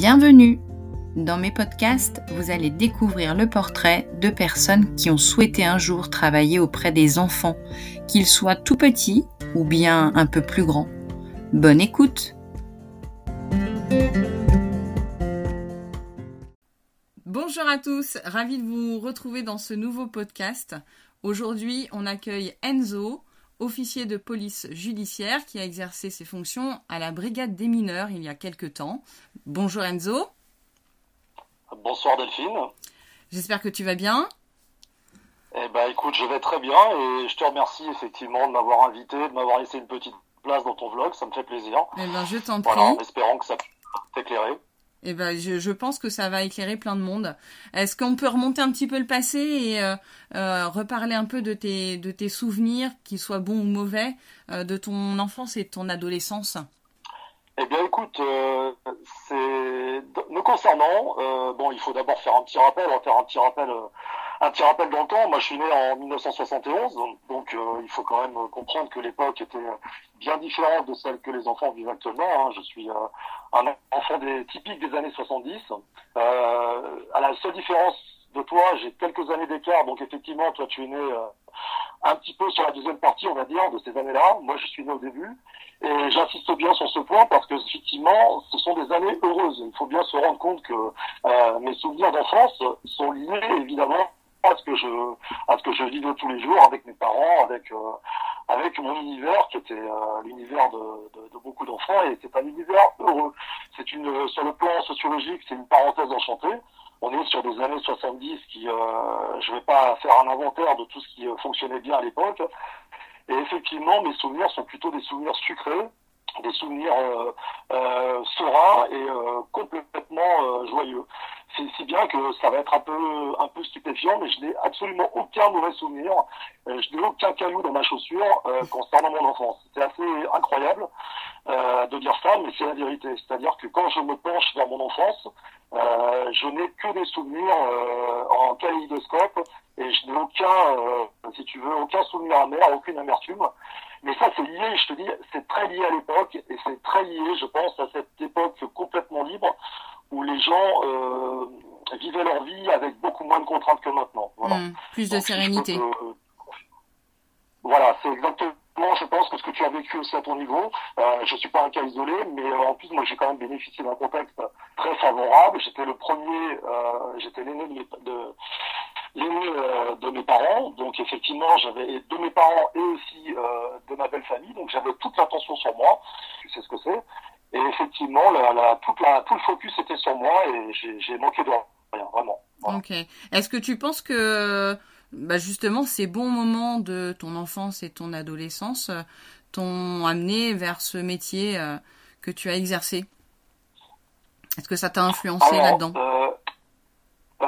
Bienvenue Dans mes podcasts, vous allez découvrir le portrait de personnes qui ont souhaité un jour travailler auprès des enfants, qu'ils soient tout petits ou bien un peu plus grands. Bonne écoute Bonjour à tous, ravi de vous retrouver dans ce nouveau podcast. Aujourd'hui, on accueille Enzo, officier de police judiciaire qui a exercé ses fonctions à la brigade des mineurs il y a quelque temps. Bonjour Enzo. Bonsoir Delphine. J'espère que tu vas bien. Eh ben écoute, je vais très bien et je te remercie effectivement de m'avoir invité, de m'avoir laissé une petite place dans ton vlog, ça me fait plaisir. Eh ben je t'en prie. Voilà, en espérant que ça puisse t'éclairer. Eh ben, je, pense que ça va éclairer plein de monde. Est-ce qu'on peut remonter un petit peu le passé et euh, euh, reparler un peu de tes, de tes souvenirs, qu'ils soient bons ou mauvais, euh, de ton enfance et de ton adolescence? Eh bien, écoute, c'est nous concernant. bon, il faut d'abord faire un petit rappel. On va faire un petit rappel, un petit rappel dans le temps. Moi, je suis né en 1971, donc, euh, il faut quand même comprendre que l'époque était bien différente de celle que les enfants vivent actuellement. hein. Je suis euh, un enfant des, typique des années 70. Euh, à la seule différence de toi, j'ai quelques années d'écart, donc effectivement, toi, tu es né euh, un petit peu sur la deuxième partie, on va dire, de ces années-là. Moi, je suis né au début. Et j'insiste bien sur ce point parce que, effectivement, ce sont des années heureuses. Il faut bien se rendre compte que euh, mes souvenirs d'enfance sont liés, évidemment, à ce que je, à ce que je vivais tous les jours avec mes parents, avec, euh, avec mon univers qui était euh, l'univers de, de, de beaucoup d'enfants et c'est un univers heureux. C'est une, sur le plan sociologique, c'est une parenthèse enchantée. On est sur des années 70 qui, euh, je vais pas faire un inventaire de tout ce qui euh, fonctionnait bien à l'époque. Et effectivement, mes souvenirs sont plutôt des souvenirs sucrés, des souvenirs euh, euh, sereins et euh, complètement joyeux. C'est si bien que ça va être un peu un peu stupéfiant, mais je n'ai absolument aucun mauvais souvenir. Je n'ai aucun caillou dans ma chaussure concernant mon enfance. C'est assez incroyable de dire ça, mais c'est la vérité. C'est-à-dire que quand je me penche vers mon enfance, euh, je n'ai que des souvenirs euh, en kaléidoscope et je n'ai aucun, euh, si tu veux, aucun souvenir amer, aucune amertume. Mais ça, c'est lié, je te dis, c'est très lié à l'époque et c'est très lié, je pense, à cette époque complètement libre où les gens euh, vivaient leur vie avec beaucoup moins de contraintes que maintenant. Voilà. Mmh, Plus de si peux sérénité. Voilà, c'est exactement, je pense, que ce que tu as vécu aussi à ton niveau. Euh, je suis pas un cas isolé, mais euh, en plus, moi, j'ai quand même bénéficié d'un contexte très favorable. J'étais le premier, euh, j'étais l'aîné de, de, euh, de mes parents. Donc, effectivement, j'avais de mes parents et aussi euh, de ma belle famille. Donc, j'avais toute l'attention sur moi. Tu sais ce que c'est. Et effectivement, la, la, toute la, tout le focus était sur moi et j'ai manqué de rien, vraiment. Voilà. Ok. Est-ce que tu penses que bah justement ces bons moments de ton enfance et ton adolescence euh, t'ont amené vers ce métier euh, que tu as exercé? Est-ce que ça t'a influencé là-dedans? euh, euh,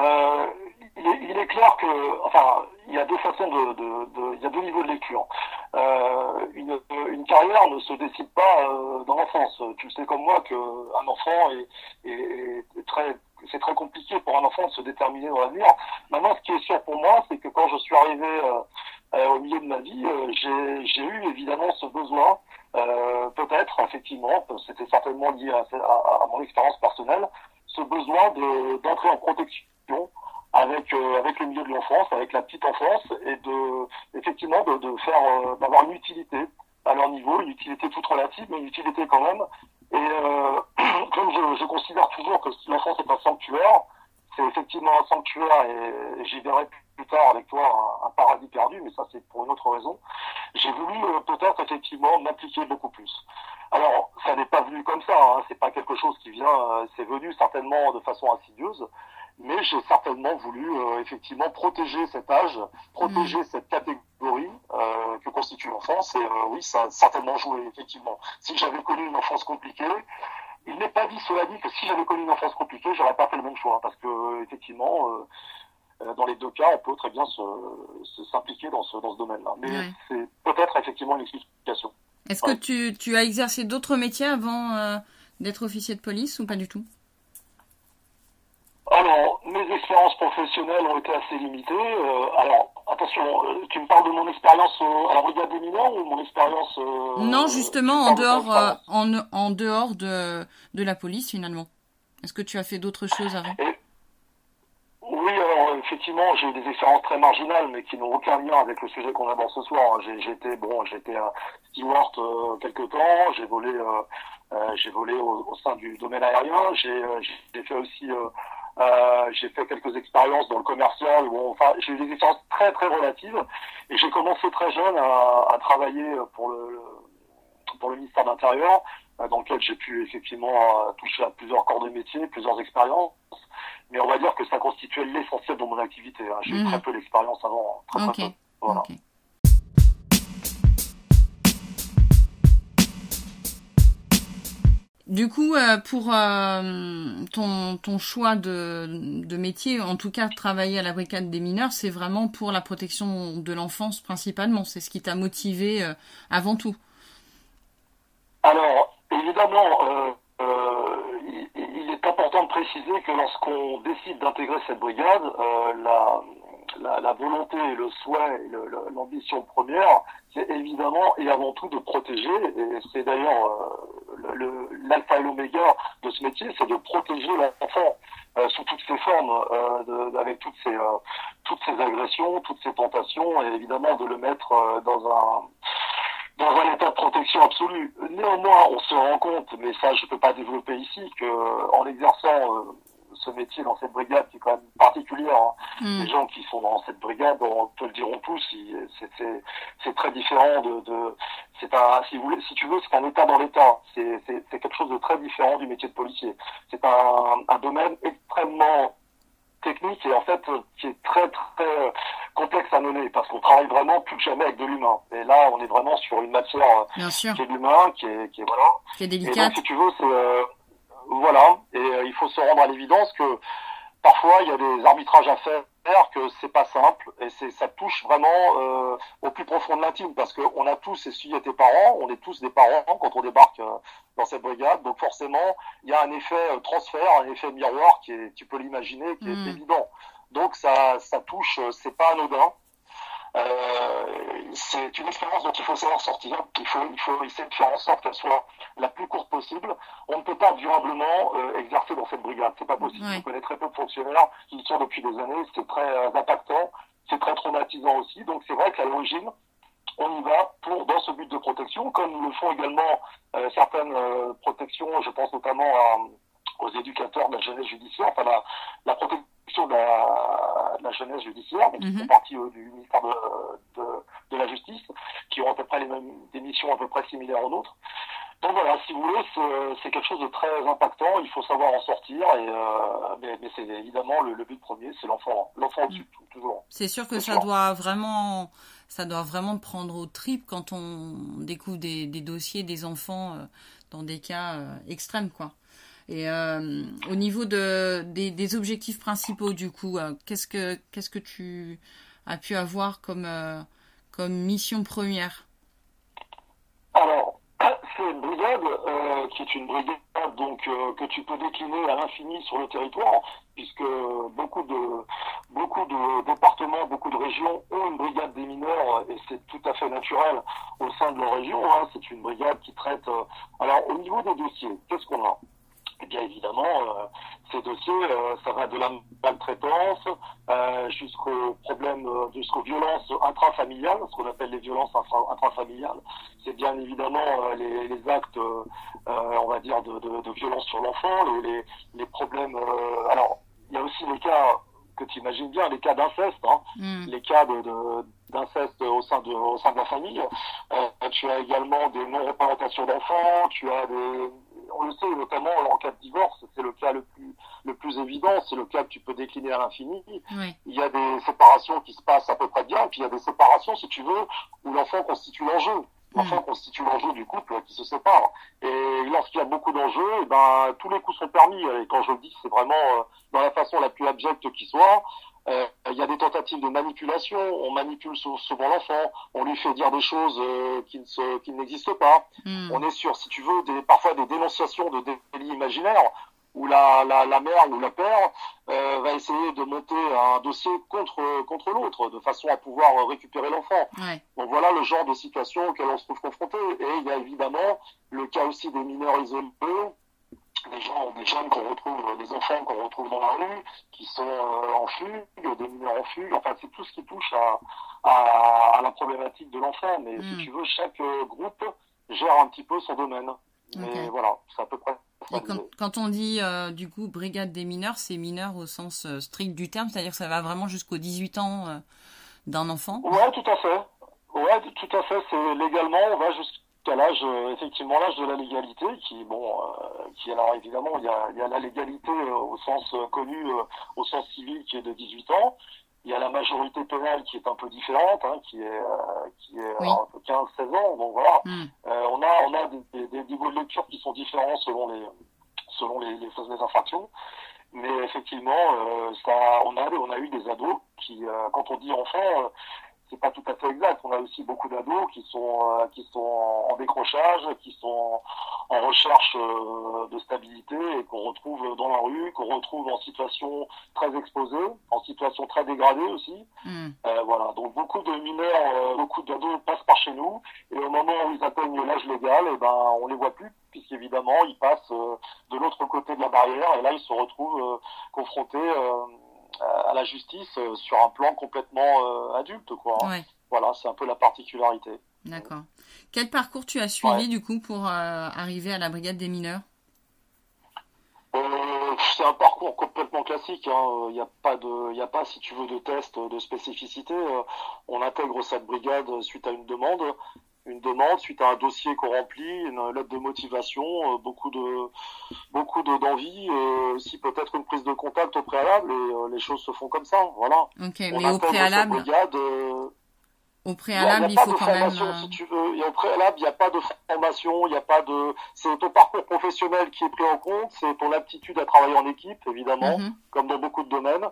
que, enfin, il y a deux façons de, de, de- il y a deux niveaux de lecture. Euh, une, une carrière ne se décide pas euh, dans l'enfance. Tu le sais comme moi que un enfant est, est, est très, c'est très compliqué pour un enfant de se déterminer dans l'avenir. Maintenant, ce qui est sûr pour moi, c'est que quand je suis arrivé euh, euh, au milieu de ma vie, euh, j'ai eu évidemment ce besoin, euh, peut-être effectivement, c'était certainement lié à- à mon expérience personnelle, ce besoin de- d'entrer en protection avec euh, avec le milieu de l'enfance, avec la petite enfance, et de effectivement de, de faire euh, d'avoir une utilité à leur niveau, une utilité toute relative, mais une utilité quand même. Et euh, comme je, je considère toujours que l'enfance est un sanctuaire, c'est effectivement un sanctuaire, et, et j'y verrai plus tard avec toi un, paradis perdu, mais ça c'est pour une autre raison. J'ai voulu euh, peut-être effectivement m'impliquer beaucoup plus. Alors, ça n'est pas venu comme ça, hein, c'est pas quelque chose qui vient, euh, c'est venu certainement de façon insidieuse, mais j'ai certainement voulu euh, effectivement protéger cet âge, protéger cette catégorie euh, que constitue l'enfance, et euh, oui, ça a certainement joué, effectivement. Si j'avais connu une enfance compliquée, il n'est pas dit, cela dit, que si j'avais connu une enfance compliquée, j'aurais pas fait le même choix, parce que effectivement, dans les deux cas, on peut très bien se se- s'impliquer dans ce, dans ce domaine-là. Mais Ouais. c'est peut-être effectivement une explication. Est-ce que tu, tu as exercé d'autres métiers avant d'être officier de police ou pas du tout? Alors, mes expériences professionnelles ont été assez limitées. Euh, alors, attention, euh, tu me parles de mon expérience euh, à la brigade des mineurs ou mon expérience euh, Non, justement, en parles de dehors, euh, en, en dehors de, de la police finalement. Est-ce que tu as fait d'autres choses avant? Oui, alors effectivement, j'ai eu des expériences très marginales, mais qui n'ont aucun lien avec le sujet qu'on aborde ce soir. J'étais bon, j'étais à steward euh, quelque temps, j'ai volé, euh, euh, j'ai volé au, au, sein du domaine aérien, j'ai fait aussi euh, j'ai fait quelques expériences dans le commercial. Où, enfin, j'ai eu des expériences très très relatives. Et j'ai commencé très jeune à, à, travailler pour le, pour le ministère de l'Intérieur, euh, dans lequel j'ai pu effectivement euh, toucher à plusieurs corps de métier, plusieurs expériences. Mais on va dire que ça constituait l'essentiel de mon activité. Hein. J'ai eu mmh. très peu d'expérience avant. Très, okay. peu. Voilà. Okay. Du coup, euh, pour euh, ton, ton, choix de, de, métier, en tout cas travailler à la brigade des mineurs, c'est vraiment pour la protection de l'enfance principalement. C'est ce qui t'a motivé euh, avant tout. Alors, évidemment, il, il, est important de préciser que lorsqu'on décide d'intégrer cette brigade, la, la, la, volonté, le souhait, l'ambition première, c'est évidemment et avant tout de protéger, et c'est d'ailleurs euh, l'alpha et l'oméga de ce métier, c'est de protéger l'enfant euh, sous toutes ses formes, euh, de, avec toutes ces, euh, toutes ces agressions, toutes ces tentations, et évidemment de le mettre euh, dans un dans un état de protection absolue. Néanmoins, on se rend compte, mais ça je ne peux pas développer ici, que en exerçant ce métier dans cette brigade qui est quand même particulière. Hein. Mm. Les gens qui sont dans cette brigade, on te le diront tous, c'est très différent de, de c'est un, si, vous voulez, si tu veux, c'est un état dans l'état. C'est quelque chose de très différent du métier de policier. C'est un, un domaine extrêmement technique et en fait qui est très très complexe à mener parce qu'on travaille vraiment plus que jamais avec de l'humain. Et là, on est vraiment sur une matière Bien sûr. qui est l'humain, qui est, qui est voilà. Qui est délicate. Donc, si tu veux, c'est euh, voilà, et euh, il faut se rendre à l'évidence que parfois il y a des arbitrages à faire, que c'est pas simple, et c'est ça touche vraiment euh, au plus profond de l'intime, parce qu'on a tous essuyé tes parents, on est tous des parents quand on débarque euh, dans cette brigade, donc forcément il y a un effet transfert, un effet miroir qui est, tu peux l'imaginer, qui est évident. Donc ça, ça touche, c'est pas anodin. Euh, c'est une expérience dont il faut savoir sortir. Il faut, il faut essayer de faire en sorte qu'elle soit la plus courte possible. On ne peut pas durablement euh, exercer dans cette brigade. C'est pas possible. Je connais très peu de fonctionnaires qui y sont depuis des années. C'est très euh, impactant. C'est très traumatisant aussi. Donc c'est vrai qu'à l'origine, on y va pour dans ce but de protection, comme le font également euh, certaines euh, protections. Je pense notamment à, aux éducateurs de la jeunesse judiciaire. Enfin, la, la protection de la, de la, jeunesse judiciaire, donc mm -hmm. qui font partie euh, du ministère de, de, de, la Justice, qui ont à peu près les mêmes des missions à peu près similaires aux nôtres. Donc voilà, si vous voulez, c'est quelque chose de très impactant. Il faut savoir en sortir, et euh, mais, mais c'est évidemment le, le, but premier, c'est l'enfant, l'enfant au-dessus, mmh. toujours. C'est sûr que ça sûr. doit vraiment, ça doit vraiment prendre au trip quand on découvre des, des dossiers des enfants euh, dans des cas euh, extrêmes, quoi. Et euh, au niveau de, des, objectifs principaux, du coup, euh, qu'est-ce que qu'est-ce que tu as pu avoir comme euh, mission première? Alors, c'est une brigade qui est une brigade donc que tu peux décliner à l'infini sur le territoire, puisque beaucoup de départements, beaucoup de régions ont une brigade des mineurs et c'est tout à fait naturel au sein de leur région. Hein, c'est une brigade qui traite. Alors au niveau des dossiers, qu'est-ce qu'on a? Et bien évidemment, euh, ces dossiers, euh, ça va de la maltraitance euh, jusqu'au problème, jusqu'aux violences intrafamiliales, ce qu'on appelle les violences intrafamiliales. C'est bien évidemment les, les, actes, on va dire, de, de, de violence sur l'enfant, les, les, problèmes. alors, il y a aussi les cas que tu imagines bien, les cas d'inceste, hein, mm. les cas de, de d'inceste au sein de au sein de la famille. Euh, tu as également des non-représentations d'enfants, tu as des on le sait notamment en cas de divorce, c'est le cas le plus le plus évident, c'est le cas que tu peux décliner à l'infini. Oui. Il y a des séparations qui se passent à peu près bien, puis il y a des séparations, si tu veux, où l'enfant constitue l'enjeu. L'enfant mmh. constitue l'enjeu du couple qui se sépare. Et lorsqu'il y a beaucoup d'enjeux, eh ben tous les coups sont permis. Et quand je le dis, c'est vraiment euh, dans la façon la plus abjecte qui soit. Euh, il y a des tentatives de manipulation, on manipule souvent l'enfant, on lui fait dire des choses euh, qui, ne qui n'existent pas. Mm. On est sur, si tu veux, des, parfois des dénonciations de délits imaginaires où la, la, la mère ou la père euh, va essayer de monter un dossier contre, contre l'autre de façon à pouvoir récupérer l'enfant. Ouais. Donc voilà le genre de situation auquel on se trouve confronté. Et il y a évidemment le cas aussi des mineurs isolés des gens, des jeunes qu'on retrouve, des enfants qu'on retrouve dans la rue, qui sont en fugue, des mineurs en fugue. Enfin, c'est tout ce qui touche à, à, à la problématique de l'enfant. Mais si Mm. tu veux, chaque groupe gère un petit peu son domaine. Mais voilà, c'est à peu près. Et quand, on dit euh, du coup brigade des mineurs, c'est mineurs au sens euh, strict du terme, c'est-à-dire que ça va vraiment jusqu'aux 18 ans euh, d'un enfant? Ouais, tout à fait. Ouais, tout à fait. C'est légalement, on va jusqu'à l'âge, euh, effectivement, l'âge de la légalité, qui, bon, euh, qui alors évidemment, il y a, il y a la légalité euh, au sens euh, connu, euh, au sens civil, qui est de 18 ans. Il y a la majorité pénale qui est un peu différente, hein, qui est, euh, qui est Oui. euh, 15-16 ans. Donc voilà. Hmm. Euh, on a, on a des, des- des niveaux de lecture qui sont différents selon les, selon les, les, les infractions. Mais effectivement, euh, ça, on a, on a eu des ados qui, euh, quand on dit enfant, euh, c'est pas tout à fait exact. On a aussi beaucoup d'ados qui sont, euh, qui sont en, décrochage, qui sont en, recherche euh, de stabilité et qu'on retrouve dans la rue, qu'on retrouve en situation très exposée, en situation très dégradée aussi. Hmm. Euh, voilà, donc beaucoup de mineurs, euh, beaucoup d'ados passent par chez nous, et au moment où ils atteignent l'âge légal, et ben on les voit plus, puisqu'évidemment ils passent euh, de l'autre côté de la barrière, et là ils se retrouvent euh, confrontés euh, à la justice euh, sur un plan complètement euh, adulte, quoi. hein. Ouais, Voilà, c'est un peu la particularité. d'accord. Quel parcours tu as suivi Ouais. du coup pour euh, arriver à la brigade des mineurs? C'est un parcours complètement classique. hein. Il n'y a pas de, il a pas, si tu veux, de test de spécificité. On intègre cette brigade suite à une demande, une demande suite à un dossier qu'on remplit, une lettre de motivation, euh, beaucoup de, beaucoup de d'envie, et aussi peut-être une prise de contact au préalable. Et euh, les choses se font comme ça. Voilà. On mais au préalable, brigade. euh, au il y a- préalable, il il y a faut pas de quand même. formation, euh, si tu veux. Il y au préalable, il n'y a pas de formation, il n'y a pas de. C'est ton parcours professionnel qui est pris en compte, c'est ton aptitude à travailler en équipe, évidemment, mhm. comme dans beaucoup de domaines.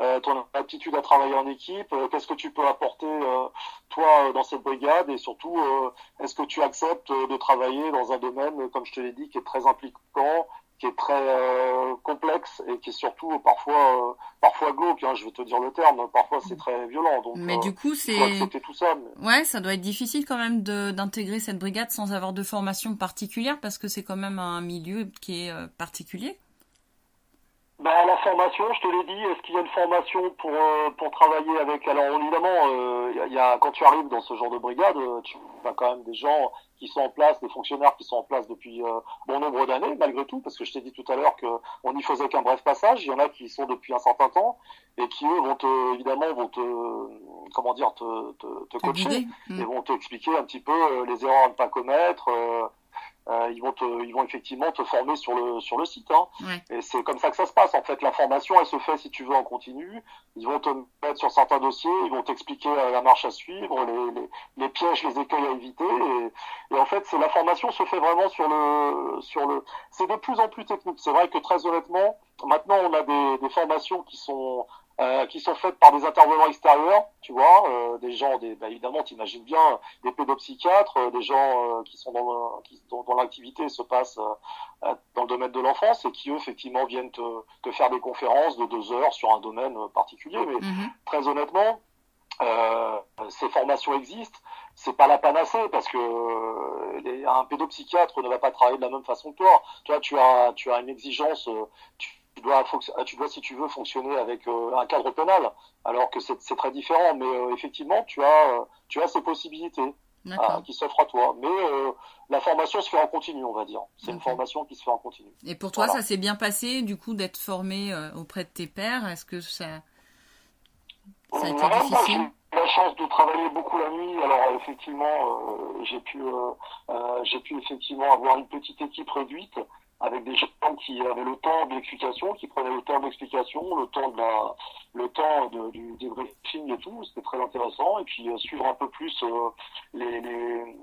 Euh, ton aptitude à travailler en équipe, euh, qu'est-ce que tu peux apporter euh, toi euh, dans cette brigade? Et surtout euh, est-ce que tu acceptes de travailler dans un domaine, comme je te l'ai dit, qui est très impliquant, qui est très euh, complexe et qui est surtout parfois euh, parfois glauque, hein, je vais te dire le terme, parfois c'est très violent. Donc Mais du coup, c'est. tout ça. mais- Ouais, ça doit être difficile quand même d'intégrer cette brigade sans avoir de formation particulière parce que c'est quand même un milieu qui est particulier. Ben, la formation, je te l'ai dit, est-ce qu'il y a une formation pour, euh, pour travailler avec Alors évidemment, euh, il y a- y a, quand tu arrives dans ce genre de brigade, euh, tu as quand même des gens qui sont en place, des fonctionnaires qui sont en place depuis euh, bon nombre d'années, malgré tout, parce que je t'ai dit tout à l'heure qu'on n'y faisait qu'un bref passage. Il y en a qui sont depuis un certain temps et qui eux vont te, évidemment, vont te, comment dire, te, te, te coacher et Mm. vont t'expliquer un petit peu euh, les erreurs à ne pas commettre. Euh, ils vont te, ils vont effectivement te former sur le sur le site. Hein. Ouais. Et c'est comme ça que ça se passe. En fait, la formation, elle se fait si tu veux en continu. Ils vont te mettre sur certains dossiers, ils vont t'expliquer euh, la marche à suivre, les, les, les pièges, les écueils à éviter. Et, et en fait, c'est la formation se fait vraiment sur le sur le. C'est de plus en plus technique. C'est vrai que très honnêtement, maintenant on a des, des formations qui sont euh, qui sont faites par des intervenants extérieurs, tu vois, euh, des gens, des, bah, évidemment, t'imagines bien, des pédopsychiatres, euh, des gens euh, qui sont dans, le- qui, dont, dont l'activité se passe euh, euh, dans le domaine de l'enfance et qui eux effectivement viennent te, te faire des conférences de deux heures sur un domaine euh, particulier. Mais Mhm. très honnêtement, euh, ces formations existent. C'est pas la panacée parce que euh, les- un pédopsychiatre ne va pas travailler de la même façon que toi. Toi, tu as, tu as une exigence. euh, Tu, tu dois, fonc- tu dois, si tu veux, fonctionner avec euh, un cadre pénal, alors que c'est très différent. Mais euh, effectivement, tu as, euh, tu as ces possibilités euh, qui s'offrent à toi. Mais euh, la formation se fait en continu, on va dire. C'est une formation qui se fait en continu. Et pour toi, Voilà. ça s'est bien passé, du coup, d'être formé auprès de tes pairs? Est-ce que ça, ça a été Ouais, moi, difficile? J'ai eu la chance de travailler beaucoup la nuit. Alors effectivement, j'ai pu, j'ai pu effectivement avoir une petite équipe réduite avec des gens qui avaient le temps de l'explication, qui prenaient le temps de l'explication, le temps de la, le temps de, du débriefing et tout. C'était très intéressant. Et puis euh, suivre un peu plus euh, les, les,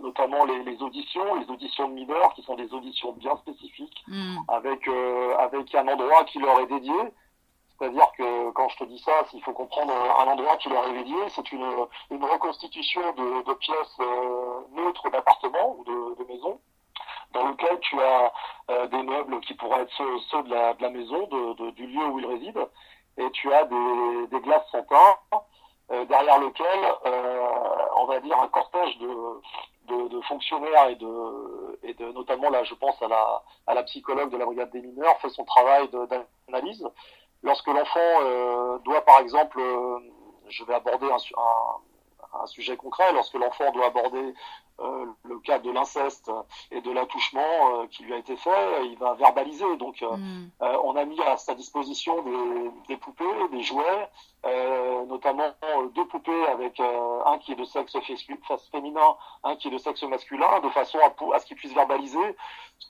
notamment les, les auditions, les auditions de mineurs, qui sont des auditions bien spécifiques Hmm. avec euh, avec un endroit qui leur est dédié. C'est-à-dire que quand je te dis ça, s'il faut comprendre un endroit qui leur est dédié, c'est une, une reconstitution de, de pièces neutres d'appartements ou de, de maisons, dans lequel tu as euh, des meubles qui pourraient être ceux, ceux de, la, de la maison, de, de- du lieu où ils résident, et tu as des, des glaces sans teint, euh, derrière lequel, euh, on va dire, un cortège de, de, fonctionnaires et de, et de, notamment là, je pense à la, à la psychologue de la brigade des mineurs, fait son travail d'analyse. Lorsque l'enfant doit, par exemple, je vais aborder un, un, un sujet concret, lorsque l'enfant doit aborder euh, le cas de l'inceste et de l'attouchement euh, qui lui a été fait, il va verbaliser. Donc, euh, mm. on a mis à sa disposition des, des poupées, des jouets, notamment deux poupées avec un qui est de sexe féminin, un qui est de sexe masculin, de façon à, à ce qu'il puisse verbaliser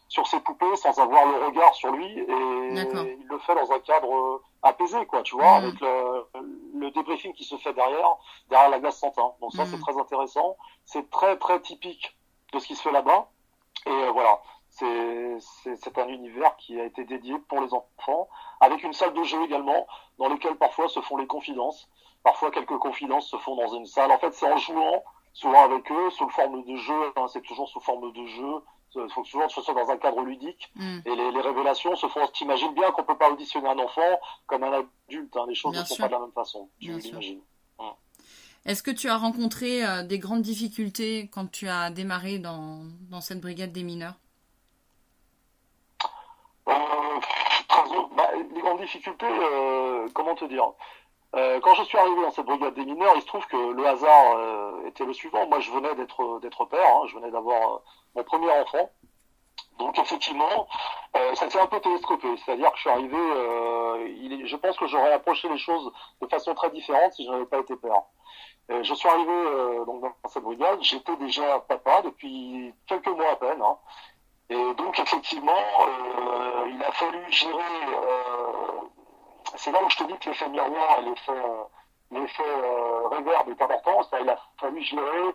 sur ses poupées sans avoir le regard sur lui. Et il le fait dans un cadre apaisé, quoi, tu vois, mm. avec le, le, débriefing qui se fait derrière, derrière la glace santin. Donc ça, c'est mm. très intéressant. C'est très, très typique de ce qui se fait là-bas. Et euh, voilà, c'est un univers qui a été dédié pour les enfants, avec une salle de jeu également, dans laquelle parfois se font les confidences. Parfois, quelques confidences se font dans une salle. En fait, c'est en jouant, souvent avec eux, sous forme de jeu. Hein, c'est toujours sous forme de jeu. Il faut toujours que ce soit dans un cadre ludique. Mm. Et les, les, révélations se font. T'imagines bien qu'on peut pas auditionner un enfant comme un adulte. Hein, les choses ne sont pas de la même façon. Tu l'imagines. Est-ce que tu as rencontré euh, des grandes difficultés quand tu as démarré dans, dans cette brigade des mineurs euh, bah, Les grandes difficultés, euh, comment te dire? Quand je suis arrivé dans cette brigade des mineurs, il se trouve que le hasard était le suivant. Moi, je venais d'être d'être père, hein. je venais d'avoir mon premier enfant. Donc effectivement, ça s'est un peu télescopé. C'est-à-dire que je suis arrivé, il je pense que j'aurais approché les choses de façon très différente si je n'avais pas été père. Euh, je suis arrivé euh, donc dans cette brigade, j'étais déjà papa depuis quelques mois à peine. Hein. Et donc effectivement, euh, il a fallu gérer. c'est là où je te dis que l'effet miroir et l'effet l'effet réverb est important. Ça, il a fallu gérer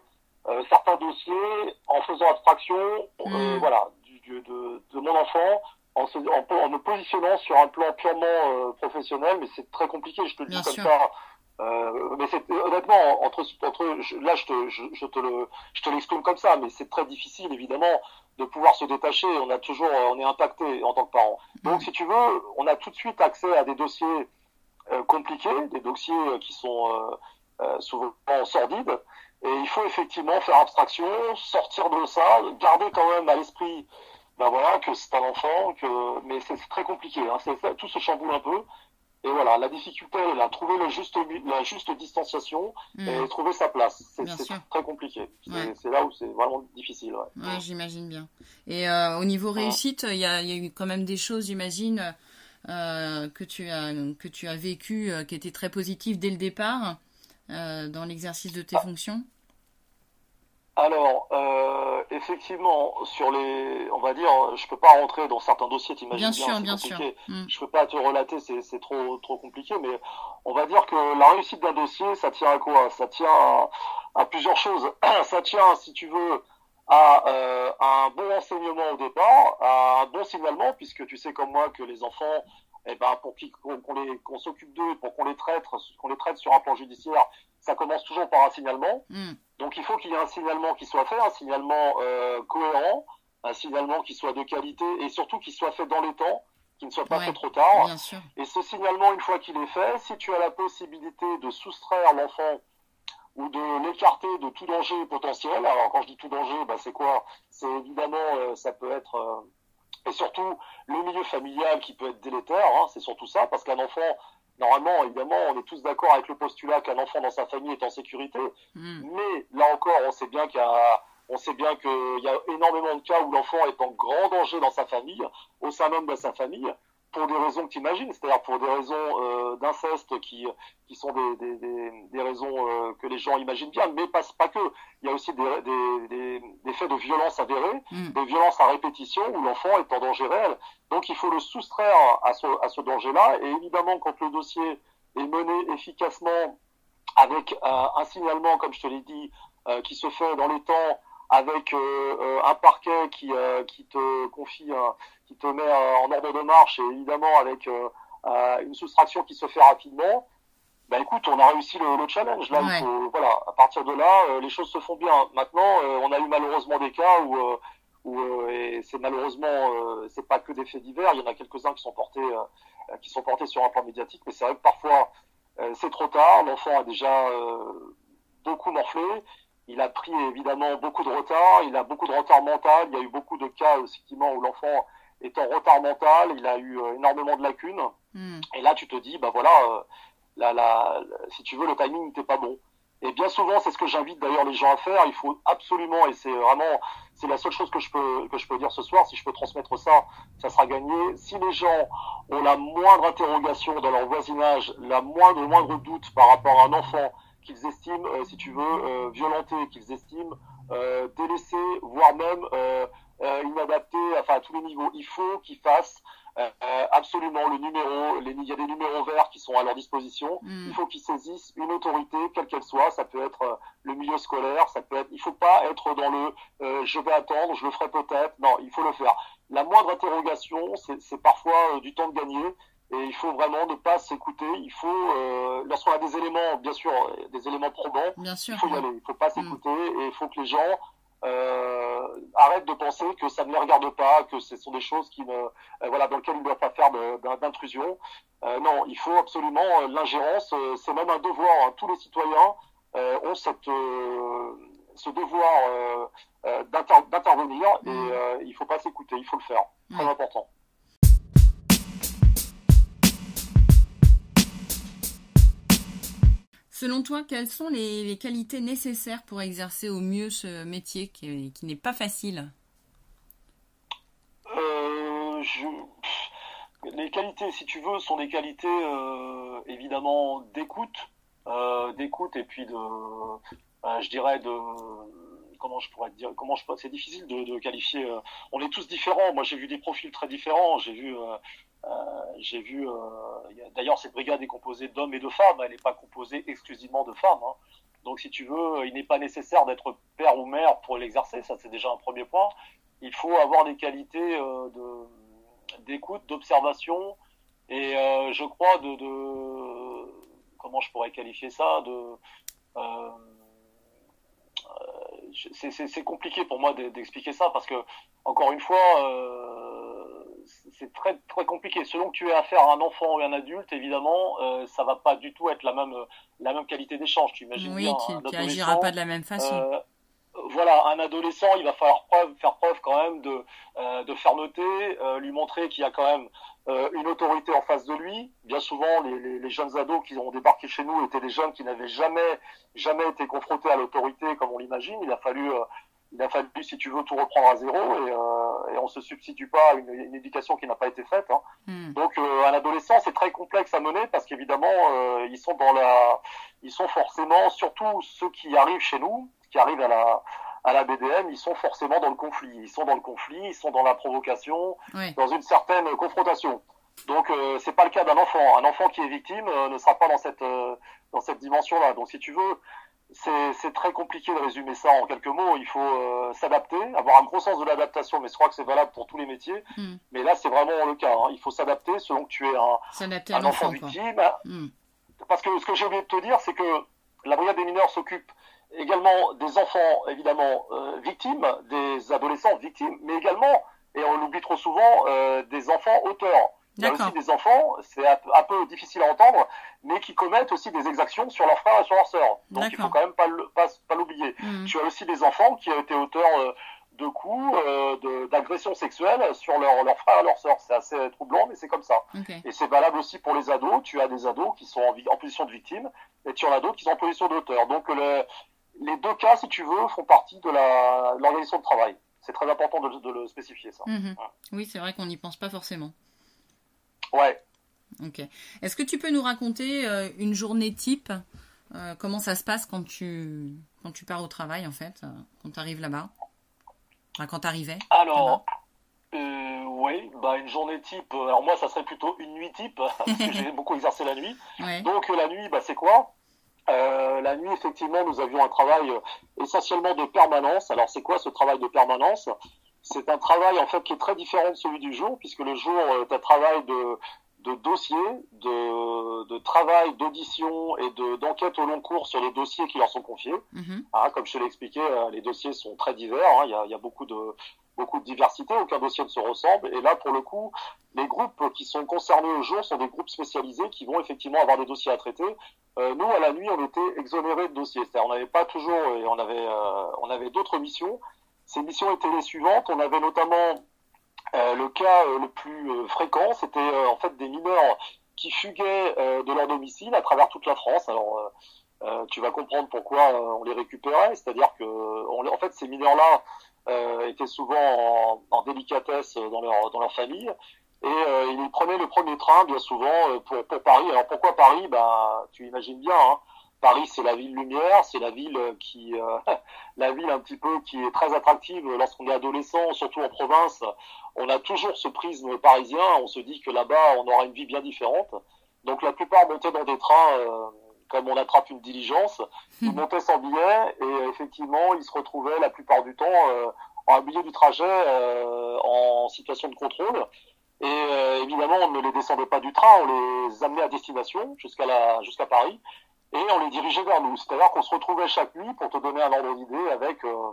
certains dossiers en faisant abstraction, mm. voilà, du, de, de, mon enfant, en, en, en, me positionnant sur un plan purement professionnel, mais c'est très compliqué. Je te le dis comme ça euh, mais c'est honnêtement entre entre là je te je, je te le je te l'exprime comme ça, mais c'est très difficile évidemment de pouvoir se détacher. On a toujours on est impacté en tant que parent. Donc si tu veux, on a tout de suite accès à des dossiers euh, compliqués, des dossiers euh, qui sont euh, euh, souvent sordides. Et il faut effectivement faire abstraction, sortir de ça, garder quand même à l'esprit ben voilà que c'est un enfant, que mais c'est très compliqué. Hein. tout se chamboule un peu. Et voilà, la difficulté est là, trouver le juste, la juste distanciation et mm. trouver sa place. C'est très compliqué. C'est là où c'est vraiment difficile. Ouais, ouais j'imagine bien. Et euh, au niveau réussite, il y a, y a, eu quand même des choses, j'imagine, euh, que tu as que tu as vécu, euh, qui étaient très positives dès le départ dans l'exercice de tes ah. fonctions. Alors, euh, effectivement, sur les, on va dire, je peux pas rentrer dans certains dossiers, t'imagines bien, bien, bien sûr. Mm. Je peux pas te relater, c'est trop trop compliqué, mais on va dire que la réussite d'un dossier, ça tient à quoi? Ça tient à, plusieurs choses. ça tient, si tu veux, à, euh, un bon enseignement au départ, à un bon signalement, puisque tu sais comme moi que les enfants, eh ben, pour qu'on les qu'on s'occupe d'eux, pour qu'on les traite, qu'on les traite sur un plan judiciaire, ça commence toujours par un signalement. Mm. Donc il faut qu'il y ait un signalement qui soit fait, un signalement euh, cohérent, un signalement qui soit de qualité et surtout qui soit fait dans les temps, qui ne soit pas fait trop tard. Et ce signalement, une fois qu'il est fait, si tu as la possibilité de soustraire l'enfant ou de l'écarter de tout danger potentiel, alors quand je dis tout danger, bah, c'est quoi? C'est évidemment, euh, ça peut être... Euh, et surtout le milieu familial qui peut être délétère, hein, c'est surtout ça, parce qu'un enfant, normalement, évidemment, on est tous d'accord avec le postulat qu'un enfant dans sa famille est en sécurité. Hmm. Mais là encore, on sait bien qu'il y a, on sait bien qu'il y a énormément de cas où l'enfant est en grand danger dans sa famille, au sein même de sa famille pour des raisons que tu imagines, c'est-à-dire pour des raisons euh, d'inceste qui, qui sont des, des, des, des raisons euh, que les gens imaginent bien, mais pas, pas que. Il y a aussi des, faits de violence avérés, mm. de violence à répétition où l'enfant est en danger réel. Donc il faut le soustraire à ce, à ce danger-là. Et évidemment, quand le dossier est mené efficacement avec euh, un signalement, comme je te l'ai dit, qui se fait dans les temps, avec un parquet qui, qui te confie qui te met euh, en ordre de marche et évidemment avec euh, euh, une soustraction qui se fait rapidement, ben écoute, on a réussi le, challenge. Là, voilà, à partir de là, les choses se font bien. Maintenant, on a eu malheureusement des cas où, où et c'est malheureusement, c'est pas que des faits divers. Il y en a quelques-uns qui sont portés, qui sont portés sur un plan médiatique, mais c'est vrai que parfois c'est trop tard. L'enfant a déjà beaucoup morflé il a pris évidemment beaucoup de retard, il a beaucoup de retard mental, il y a eu beaucoup de cas effectivement où l'enfant est en retard mental, il a eu euh, énormément de lacunes. Hmm. Et là, tu te dis, bah voilà, euh, la, la, si tu veux, le timing n'était pas bon. Et bien souvent, c'est ce que j'invite d'ailleurs les gens à faire. Il faut absolument, et c'est vraiment, c'est la seule chose que je peux que je peux dire ce soir. Si je peux transmettre ça, ça sera gagné. Si les gens ont la moindre interrogation dans leur voisinage, la moindre moindre doute par rapport à un enfant qu'ils estiment, euh, si tu veux, euh, violenté, qu'ils estiment euh, délaissé, voire même euh, inadapté, enfin à tous les niveaux, il faut qu'ils fassent euh, absolument le numéro, les, il y a des numéros verts qui sont à leur disposition. Hmm. Il faut qu'ils saisissent une autorité, quelle qu'elle soit. Ça peut être euh, le milieu scolaire, ça peut être. Il faut pas être dans le euh, je vais attendre, je le ferai peut-être. Non, il faut le faire. La moindre interrogation, c'est parfois euh, du temps de gagner. Et il faut vraiment ne pas s'écouter. Il faut, euh, lorsqu'on a des éléments, bien sûr, euh, des éléments probants, Bien sûr. il faut y ouais. aller. Il faut pas s'écouter et il faut que les gens euh, arrêtent de penser que ça ne les regarde pas, que ce sont des choses qui ne, euh, voilà, dans lesquelles ils ne doivent pas faire d'intrusion. Euh, non, il faut absolument euh, l'ingérence. euh, c'est même un devoir. hein. Tous les citoyens euh, ont cette, euh, ce devoir d'inter- d'intervenir et Mm. euh, il faut pas s'écouter. Il faut le faire. Très Ouais. important. Selon toi, quelles sont les, qualités nécessaires pour exercer au mieux ce métier qui, n'est pas facile? Euh, Les qualités, si tu veux, sont des qualités euh, évidemment d'écoute, euh, d'écoute et puis de, je dirais de, comment je pourrais dire, comment je c'est difficile de, qualifier. euh, on est tous différents. Moi, j'ai vu des profils très différents. J'ai vu, euh, euh, j'ai vu. D'ailleurs, cette brigade est composée d'hommes et de femmes. Elle n'est pas composée exclusivement de femmes. hein. Donc, si tu veux, il n'est pas nécessaire d'être père ou mère pour l'exercer. Ça, c'est déjà un premier point il faut avoir des qualités de d'écoute, d'observation et je crois de, de comment je pourrais qualifier ça de c'est- compliqué pour moi de- d'expliquer ça parce que encore une fois euh, c'est très très compliqué selon que tu aies affaire à un enfant ou à un adulte évidemment euh, ça va pas du tout être la même la même qualité d'échange tu imagines Oui, bien un adolescent, pas de la même façon. euh, voilà, un adolescent, il va falloir preuve, faire preuve quand même de, euh, de fermeté, lui montrer qu'il y a quand même euh, une autorité en face de lui. Bien souvent, les, les, les jeunes ados qui ont débarqué chez nous étaient des jeunes qui n'avaient jamais, jamais été confrontés à l'autorité comme on l'imagine. Il a fallu, euh, il a fallu, si tu veux, tout reprendre à zéro et, euh, et on se substitue pas à une, une éducation qui n'a pas été faite. Hein. Hmm. Donc, euh, un adolescent, c'est très complexe à mener parce qu'évidemment, euh, ils sont dans la, ils sont forcément, surtout ceux qui arrivent chez nous, qui arrivent à la, à la BDM, ils sont forcément dans le conflit. Ils sont dans le conflit, ils sont dans la provocation, dans une certaine confrontation. Donc, euh, c'est pas le cas d'un enfant. Un enfant qui est victime euh, ne sera pas dans cette, euh, dans cette dimension-là. Donc, si tu veux, c'est très compliqué de résumer ça en quelques mots. Il faut euh, s'adapter, avoir un gros sens de l'adaptation, mais je crois que c'est valable pour tous les métiers. Hmm. Mais là, c'est vraiment le cas. hein. Il faut s'adapter selon que tu es un, un enfant victime. Hmm. Parce que ce que j'ai oublié de te dire, c'est que la brigade des mineurs s'occupe également des enfants, évidemment, euh, victimes, des adolescents victimes, mais également, et on l'oublie trop souvent, euh, des enfants auteurs. Il y a aussi des enfants, c'est un, peu- un peu difficile à entendre, mais qui commettent aussi des exactions sur leurs frères et sur leurs sœurs. Donc il faut quand même pas le- pas, pas l'oublier. Hmm. Tu as aussi des enfants qui ont été auteurs euh, de coups, euh, d'agressions sexuelles sur leurs leurs frères et leurs sœurs. C'est assez troublant, mais c'est comme ça. Et c'est valable aussi pour les ados. Tu as des ados qui sont en, en position de victime et tu en as d'autres qui sont en position d'auteur. Donc le- les deux cas, si tu veux, font partie de l'organisation de travail. C'est très important de, de le spécifier, ça. Mhm. Oui, c'est vrai qu'on n'y pense pas forcément. Ouais. Ok. Est-ce que tu peux nous raconter euh, une journée type euh, Comment ça se passe quand tu, quand tu pars au travail, en fait, euh, quand tu arrives là-bas? Enfin, quand tu arrivais Alors, oui, bah une journée type. Alors moi, ça serait plutôt une nuit type parce que j'ai beaucoup exercé la nuit. Ouais. Donc la nuit, bah, c'est quoi? Euh, La nuit, effectivement, nous avions un travail euh, essentiellement de permanence. Alors c'est quoi ce travail de permanence? C'est un travail en fait qui est très différent de celui du jour, puisque le jour est un travail de, de dossier, de, de travail, d'audition et de d'enquête au long cours sur les dossiers qui leur sont confiés. Mhm. Ah, comme je te l'ai expliqué, euh, les dossiers sont très divers. hein. Il, y a, il y a beaucoup de beaucoup de diversité. Aucun dossier ne se ressemble. Et là, pour le coup, les groupes qui sont concernés au jour sont des groupes spécialisés qui vont effectivement avoir des dossiers à traiter. Euh, nous, à la nuit, on était exonérés de dossiers. C'est-à-dire, on n'avait pas toujours, et on avait, euh, on avait d'autres missions. Ces missions étaient les suivantes. On avait notamment euh, le cas le plus fréquent, c'était en fait des mineurs qui fuguaient de leur domicile à travers toute la France. Alors, tu vas comprendre pourquoi on les récupérait. C'est-à-dire que, en fait, ces mineurs-là étaient souvent en, en, délicatesse dans leur, dans leur famille et euh, il prenait le premier train bien souvent euh, pour, pour Paris. Alors pourquoi Paris? Bah tu imagines bien. Hein. Paris c'est la ville lumière, c'est la ville qui, euh, la ville un petit peu qui est très attractive lorsqu'on est adolescent, surtout en province. On a toujours ce prisme parisien. On se dit que là-bas on aura une vie bien différente. Donc la plupart montaient dans des trains. comme on attrape une diligence, ils montaient sans billet et effectivement ils se retrouvaient la plupart du temps en milieu du trajet en situation de contrôle et euh, évidemment, on ne les descendait pas du train, on les amenait à destination jusqu'à la jusqu'à Paris et on les dirigeait vers nous. C'est-à-dire qu'on se retrouvait chaque nuit, pour te donner un ordre d'idée, avec euh,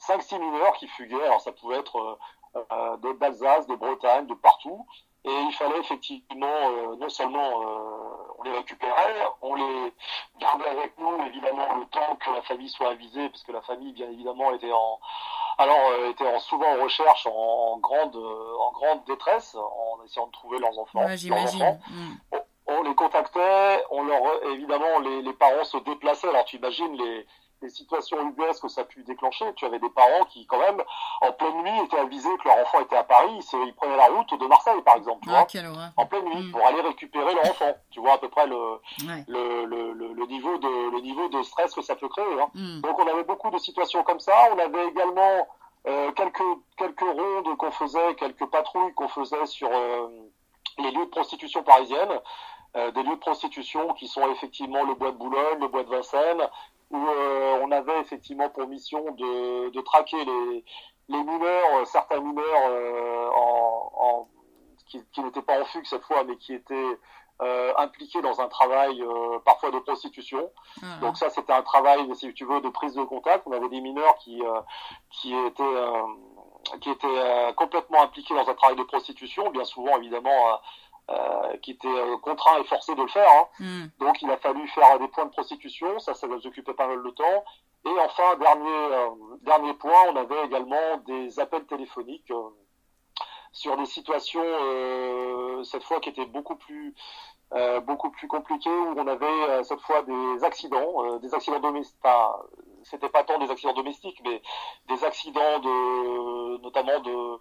5-6 mineurs qui fuguaient. Alors ça pouvait être euh, euh de d'Alsace, de Bretagne, de partout. Et il fallait effectivement, euh, non seulement on les récupérait, on les gardait avec nous, évidemment, le temps que la famille soit avisée, parce que la famille, bien évidemment, était en, alors euh, étaient souvent en recherche, en, grande, euh, en grande détresse, en essayant de trouver leurs enfants. j'imagine. Mm. On, les contactait, on leur, évidemment, les, les parents se déplaçaient. Alors tu imagines les, les situations UBS que ça a pu déclencher. Tu avais des parents qui, quand même, en pleine nuit, étaient avisés que leur enfant était à Paris. Ils prenaient la route de Marseille, par exemple, tu ah, vois, en pleine nuit, mm. pour aller récupérer leur enfant. Tu vois à peu près le, le, le, le, niveau de, le niveau de stress que ça peut créer. Hein. Mm. Donc on avait beaucoup de situations comme ça. On avait également euh, quelques, quelques rondes qu'on faisait, quelques patrouilles qu'on faisait sur euh, les lieux de prostitution parisiennes. Euh, des lieux de prostitution qui sont effectivement le bois de Boulogne, le bois de Vincennes, où euh, on avait effectivement pour mission de, de traquer les, les mineurs, euh, certains mineurs euh, en, en, qui, qui n'étaient pas en fugue cette fois, mais qui étaient euh, impliqués dans un travail euh, parfois de prostitution. Ah. Donc ça, c'était un travail, si tu veux, de prise de contact. On avait des mineurs qui qui étaient qui étaient complètement impliqués dans un travail de prostitution, bien souvent évidemment euh, qui était euh, contraint et forcé de le faire. Hein. Hmm. Donc il a fallu faire des points de prostitution, ça, ça nous occupait pas mal de temps. Et enfin, dernier, euh, dernier point, on avait également des appels téléphoniques sur des situations, cette fois, qui étaient beaucoup plus euh, beaucoup plus compliquées où on avait cette fois des accidents, des accidents domestiques, c'était pas tant des accidents domestiques, mais des accidents de, notamment de,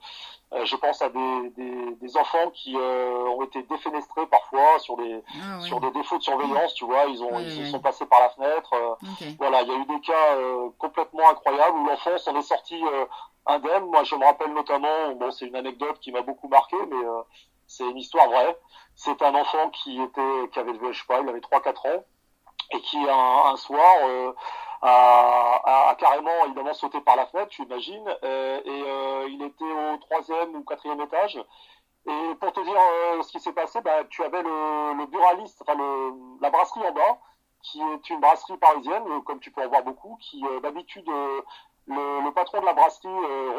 euh, je pense à des, des, des enfants qui euh, ont été défenestrés parfois sur des, ah sur des défauts de surveillance, tu vois, ils ont, ils sont passés par la fenêtre. Euh, voilà, il y a eu des cas complètement incroyables où l'enfant s'en est sorti indemne. Moi, je me rappelle notamment, bon, c'est une anecdote qui m'a beaucoup marqué, mais c'est une histoire vraie. C'est un enfant qui était, qui avait, je sais pas, il avait 3-4 ans et qui un, un soir a, a, carrément évidemment sauté par la fenêtre, tu imagines, euh, et euh, il était au troisième ou quatrième étage. Et pour te dire euh, ce qui s'est passé, bah, tu avais le, le buraliste, enfin le, la brasserie en bas, qui est une brasserie parisienne, comme tu peux en voir beaucoup, qui d'habitude le, le, patron de la brasserie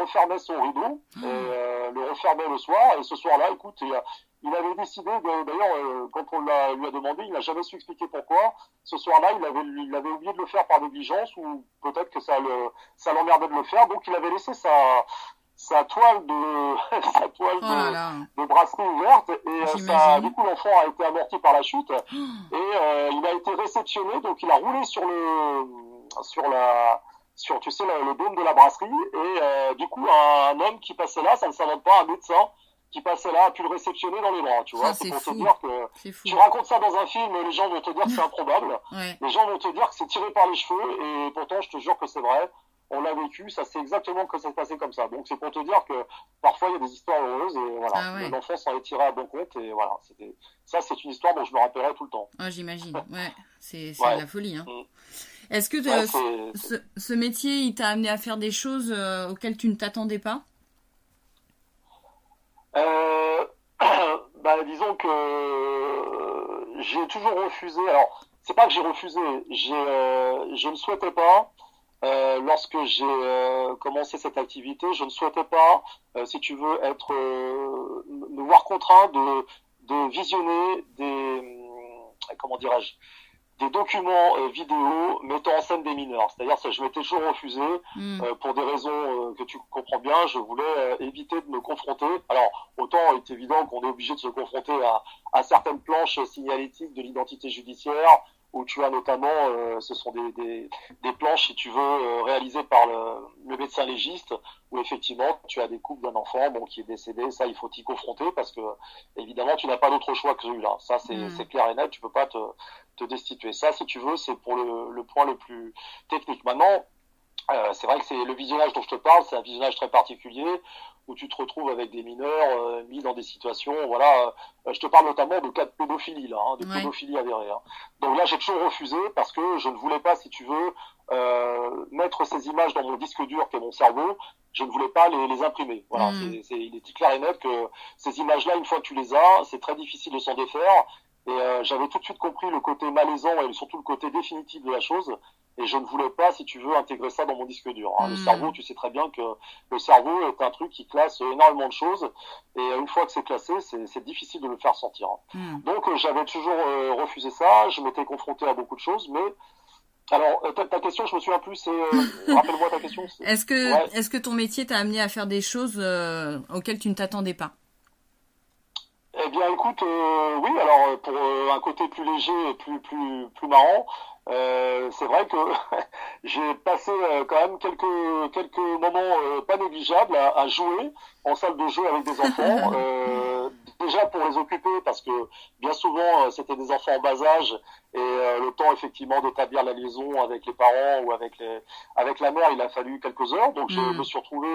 refermait son rideau, et, mmh. le refermait le soir, et ce soir-là, écoute, il avait décidé, d'ailleurs, euh, quand on lui a demandé, il n'a jamais su expliquer pourquoi. Ce soir-là, il avait, il avait oublié de le faire par négligence ou peut-être que ça le, ça l'emmerdait de le faire. Donc, il avait laissé sa, sa toile de, sa toile de, brasserie ouverte et euh, ça, du coup, l'enfant a été amorti par la chute et euh, il a été réceptionné. Donc, il a roulé sur le, sur la, sur, tu sais, le, dôme de la brasserie et du coup, un, un homme qui passait là, ça ne s'invente pas, un médecin qui passait là a pu le réceptionner dans les bras, tu vois. C'est pour te dire que tu racontes ça dans un film, les gens vont te dire que c'est improbable. Les gens vont te dire que c'est tiré par les cheveux et pourtant je te jure que c'est vrai. On l'a vécu, ça c'est exactement que ça s'est passé comme ça. Donc c'est pour te dire que parfois il y a des histoires heureuses et voilà, ah l'enfant s'en est tiré à bon compte et voilà, ça c'est une histoire dont je me rappellerai tout le temps. Ah, j'imagine. Ouais, c'est la folie hein. Mm. Est-ce que ce, ce, métier il t'a amené à faire des choses euh, auxquelles tu ne t'attendais pas? euh, bah, disons que euh, j'ai toujours refusé. Alors, c'est pas que j'ai refusé, j'ai, euh, je ne souhaitais pas. lorsque j'ai commencé cette activité, je ne souhaitais pas, si tu veux, être me voir contraint de, de visionner des comment dirais-je des documents euh, vidéo mettant en scène des mineurs. C'est-à-dire que je m'étais toujours refusé hmm. euh, pour des raisons euh, que tu comprends bien. Je voulais éviter de me confronter. Alors autant il est évident qu'on est obligé de se confronter à, à certaines planches signalétiques de l'identité judiciaire où tu as notamment, euh, ce sont des, des, des, planches, si tu veux, euh, réalisées par le, le, médecin légiste, où effectivement tu as des coupes d'un enfant bon, qui est décédé. Ça, il faut t'y confronter parce que, évidemment, tu n'as pas d'autre choix que celui-là. Ça, c'est mm. clair et net. Tu peux pas te, te destituer. Ça, si tu veux, c'est pour le, le point le plus technique. Maintenant, euh, c'est vrai que c'est le visionnage dont je te parle, c'est un visionnage très particulier où tu te retrouves avec des mineurs euh, mis dans des situations, voilà. Euh, je te parle notamment de cas de pédophilie là, hein, de pédophilie avérée. Hein. Donc là, j'ai toujours refusé parce que je ne voulais pas, si tu veux, mettre ces images dans mon disque dur qui est mon cerveau. Je ne voulais pas les, les imprimer. Voilà, mm. c'est, il est clair et net que ces images-là, une fois que tu les as, c'est très difficile de s'en défaire. Et j'avais tout de suite compris le côté malaisant et surtout le côté définitif de la chose et je ne voulais pas, si tu veux, intégrer ça dans mon disque dur. Hein. Le hmm. cerveau, tu sais très bien que le cerveau est un truc qui classe énormément de choses, et une fois que c'est classé, c'est difficile de le faire sortir. Hein. Hmm. Donc euh, j'avais toujours euh, refusé ça, je m'étais confronté à beaucoup de choses, mais alors, euh, ta, question, je me souviens plus, c'est... Rappelle-moi ta question. Est-ce que, est-ce que ton métier t'a amené à faire des choses auxquelles tu ne t'attendais pas? Eh bien, écoute, oui, alors, pour un côté plus léger et plus, plus, plus marrant, euh, c'est vrai que j'ai passé euh, quand même quelques quelques moments euh, pas négligeables à, à, jouer en salle de jeu avec des enfants. déjà pour les occuper parce que bien souvent c'était des enfants en bas âge et le temps effectivement d'établir la liaison avec les parents ou avec les avec la mère il a fallu quelques heures donc je mm. me suis retrouvé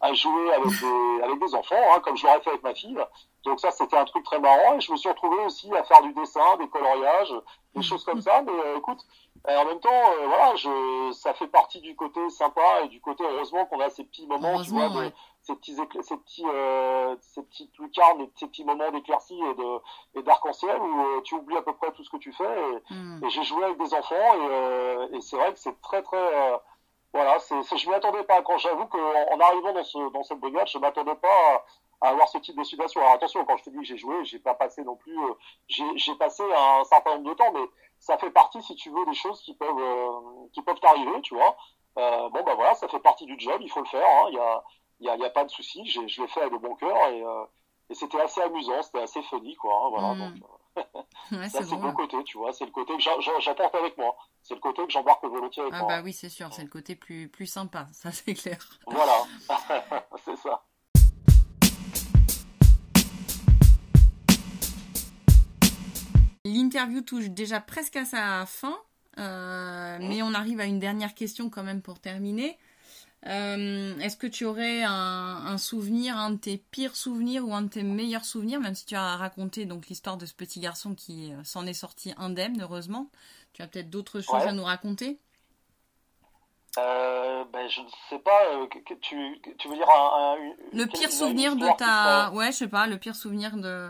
à, jouer avec des avec des enfants hein, comme je l'aurais fait avec ma fille donc ça c'était un truc très marrant et je me suis retrouvé aussi à faire du dessin des coloriages des choses comme ça. Mais euh, écoute, euh, en même temps, euh, voilà, je, ça fait partie du côté sympa et du côté heureusement qu'on a ces petits moments, tu vois, ces petits, ces petits, ces petites lucarnes, ces petits moments d'éclaircie et de et d'arc-en-ciel où tu oublies à peu près tout ce que tu fais. Et, hmm. j'ai joué avec des enfants et, et c'est vrai que c'est très très voilà, c'est, je m'y attendais pas. Quand j'avoue qu'en en arrivant dans, ce, dans cette brigade, je m'attendais pas à avoir ce type de situation. Alors attention, quand je te dis que j'ai joué, j'ai pas passé non plus, euh, j'ai passé un certain nombre de temps, mais ça fait partie, si tu veux, des choses qui peuvent euh, qui peuvent t'arriver, tu vois. Euh, bon bah voilà, ça fait partie du job, il faut le faire. Hein. Il y a il y a, y a, pas de souci, je l'ai fait avec bon cœur et, et c'était assez amusant, c'était assez funny quoi. Hein, voilà. Mmh. Donc, ça c'est le bon côté, tu vois, c'est le côté que j'apporte avec moi. C'est le côté que j'embarque volontiers avec ah, moi. bah oui, c'est sûr, c'est le côté plus plus sympa, ça c'est clair. Voilà, c'est ça. L'interview touche déjà presque à sa fin, euh, mais on arrive à une dernière question quand même pour terminer. Euh, est-ce que tu aurais un, souvenir, un de tes pires souvenirs ou un de tes meilleurs souvenirs, même si tu as raconté donc l'histoire de ce petit garçon qui euh, s'en est sorti indemne, heureusement. Tu as peut-être d'autres choses à nous raconter? Ben, je ne sais pas. tu, veux dire un, le pire souvenir de ta, ouais, je sais pas, le pire souvenir de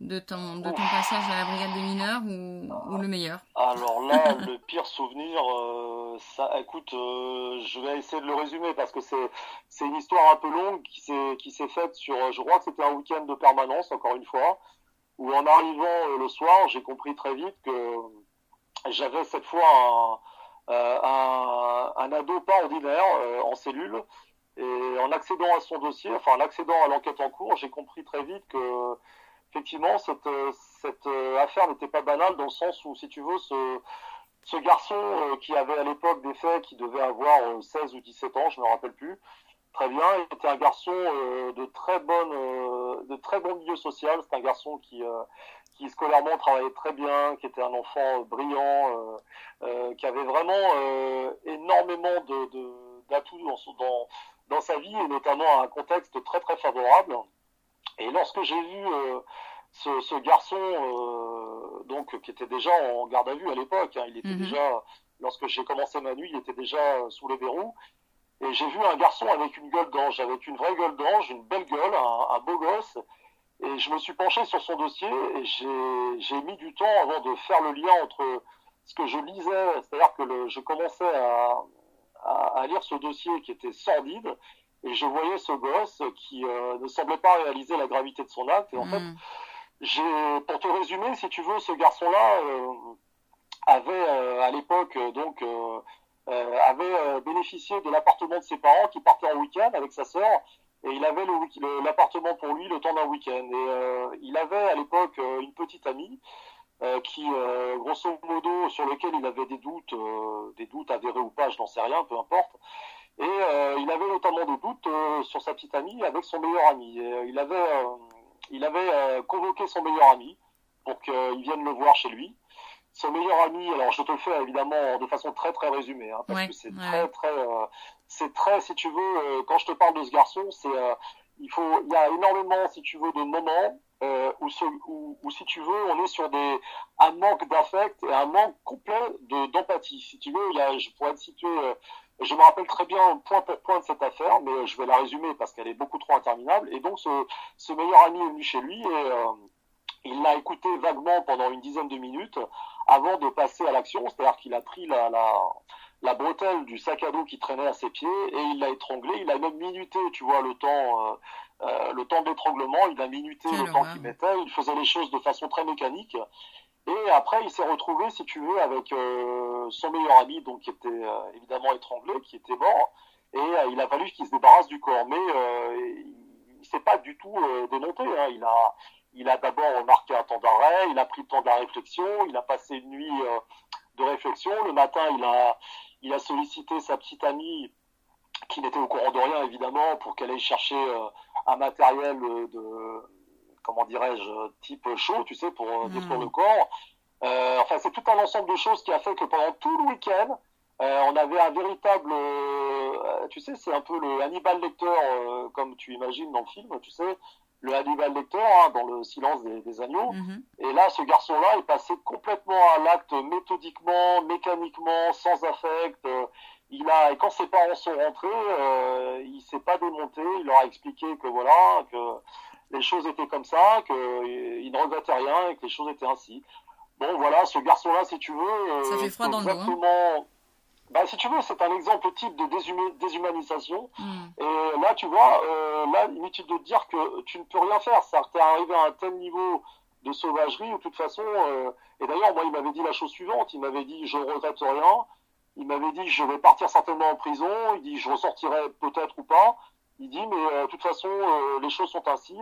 de ton, de ton passage à la brigade des mineurs ou, ou le meilleur? Alors là, le pire souvenir, euh, ça, écoute, euh, je vais essayer de le résumer parce que c'est, c'est une histoire un peu longue qui s'est, qui s'est faite sur, je crois que c'était un week-end de permanence, encore une fois, où en arrivant euh, le soir, j'ai compris très vite que j'avais cette fois un, un, un ado pas ordinaire en cellule. Et en accédant à son dossier, enfin en accédant à l'enquête en cours, j'ai compris très vite que effectivement, cette, euh, cette euh, affaire n'était pas banale dans le sens où, si tu veux, ce, ce garçon euh, qui avait à l'époque des faits, qui devait avoir 16 ou 17 ans, je ne me rappelle plus, très bien, il était un garçon de très bonne, de très bon milieu social. C'est un garçon qui, qui scolairement travaillait très bien, qui était un enfant brillant, qui avait vraiment énormément de d'atouts dans, dans, dans sa vie et notamment un contexte très très favorable. Et lorsque j'ai vu euh, ce, ce, garçon, euh, donc qui était déjà en garde à vue à l'époque, hein, il était mhm. déjà, lorsque j'ai commencé ma nuit, il était déjà sous les verrous. Et j'ai vu un garçon avec une gueule d'ange, avec une vraie gueule d'ange, une belle gueule, un, un, beau gosse. Et je me suis penché sur son dossier et j'ai mis du temps avant de faire le lien entre ce que je lisais, c'est-à-dire que le, je commençais à, à, lire ce dossier qui était sordide et je voyais ce gosse qui ne semblait pas réaliser la gravité de son acte. Et en fait, hmm. j'ai, pour te résumer, si tu veux, ce garçon-là avait à l'époque donc avait bénéficié de l'appartement de ses parents qui partait en week-end avec sa sœur et il avait l'appartement pour lui le temps d'un week-end. Et euh, il avait à l'époque euh, une petite amie euh, qui, grosso modo, sur lequel il avait des doutes, des doutes avérés ou pas, je n'en sais rien, peu importe. Et il avait notamment des doutes sur sa petite amie avec son meilleur ami. Et, il avait, il avait convoqué son meilleur ami pour qu'il vienne le voir chez lui son meilleur ami, alors je te le fais évidemment de façon très très résumée, hein, parce que c'est très très, euh, c'est très, si tu veux, euh, quand je te parle de ce garçon, c'est, euh, il faut, il y a énormément, si tu veux, de moments où, où, où, si tu veux, on est sur des, un manque d'affect et un manque complet de d'empathie. Si tu veux, il y a, je pourrais te situer, je me rappelle très bien point point de cette affaire, mais je vais la résumer parce qu'elle est beaucoup trop interminable. Et donc ce, ce meilleur ami est venu chez lui et il l'a écouté vaguement pendant une dizaine de minutes avant de passer à l'action, c'est-à-dire qu'il a pris la, la, la, bretelle du sac à dos qui traînait à ses pieds et il l'a étranglé. Il a même minuté, tu vois, le temps, euh, euh le temps d'étranglement. Il a minuté le temps qu'il mettait. Il faisait les choses de façon très mécanique. Et après, il s'est retrouvé, si tu veux, avec euh, son meilleur ami, donc qui était euh, évidemment étranglé, qui était mort. Et il a fallu qu'il se débarrasse du corps, mais il s'est pas du tout démonté. Hein. Il a il a d'abord remarqué un temps d'arrêt, il a pris le temps de la réflexion, il a passé une nuit de réflexion. Le matin, il a, il a sollicité sa petite amie, qui n'était au courant de rien évidemment, pour qu'elle aille chercher euh, un matériel de, comment dirais-je, type chaud, tu sais, pour euh, hmm. détruire le corps. enfin, c'est tout un ensemble de choses qui a fait que pendant tout le week-end, on avait un véritable, tu sais, c'est un peu le Hannibal Lecter, comme tu imagines dans le film, tu sais, le Hannibal Lecter hein, dans le silence des, agneaux. Mhm. Et là, ce garçon-là est passé complètement à l'acte méthodiquement, mécaniquement, sans affect. il a, et quand ses parents sont rentrés, euh, il s'est pas démonté. Il leur a expliqué que voilà, que les choses étaient comme ça, qu'il ne regrettait rien et que les choses étaient ainsi. Bon, voilà, ce garçon-là, si tu veux, ça fait froid dans le dos. Hein bah, si tu veux, c'est un exemple type de déshumanisation. Hmm. Et là, tu vois, euh, là, inutile de te dire que tu ne peux rien faire. Ça t'es arrivé à un tel niveau de sauvagerie, ou de toute façon, euh, et d'ailleurs, moi, il m'avait dit la chose suivante. Il m'avait dit, je ne regrette rien. Il m'avait dit, je vais partir certainement en prison. Il dit, je ressortirai peut-être ou pas. Il dit, mais euh, de toute façon, euh, les choses sont ainsi.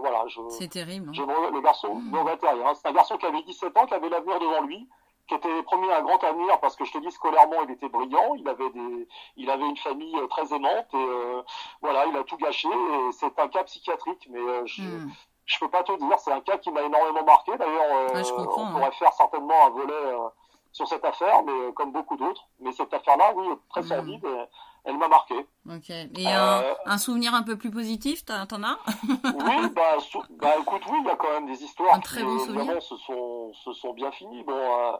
voilà, je. C'est terrible. Hein. Je, le garçon ne regrette rien. C'est un garçon qui avait 17 ans, qui avait l'avenir devant lui qui était promis un grand avenir parce que je te dis scolairement il était brillant, il avait des, il avait une famille euh, très aimante et euh, voilà, il a tout gâché et c'est un cas psychiatrique, mais euh, je, hmm. je peux pas te dire, c'est un cas qui m'a énormément marqué. D'ailleurs, on hein. pourrait faire certainement un volet sur cette affaire, mais comme beaucoup d'autres. Mais cette affaire-là, oui, très hmm. sordide. Elle m'a marqué. Ok. Et un, souvenir un peu plus positif, t'en as Oui, bah, bah, écoute, oui, il y a quand même des histoires qui, vraiment, se sont, se sont bien finies. Bon,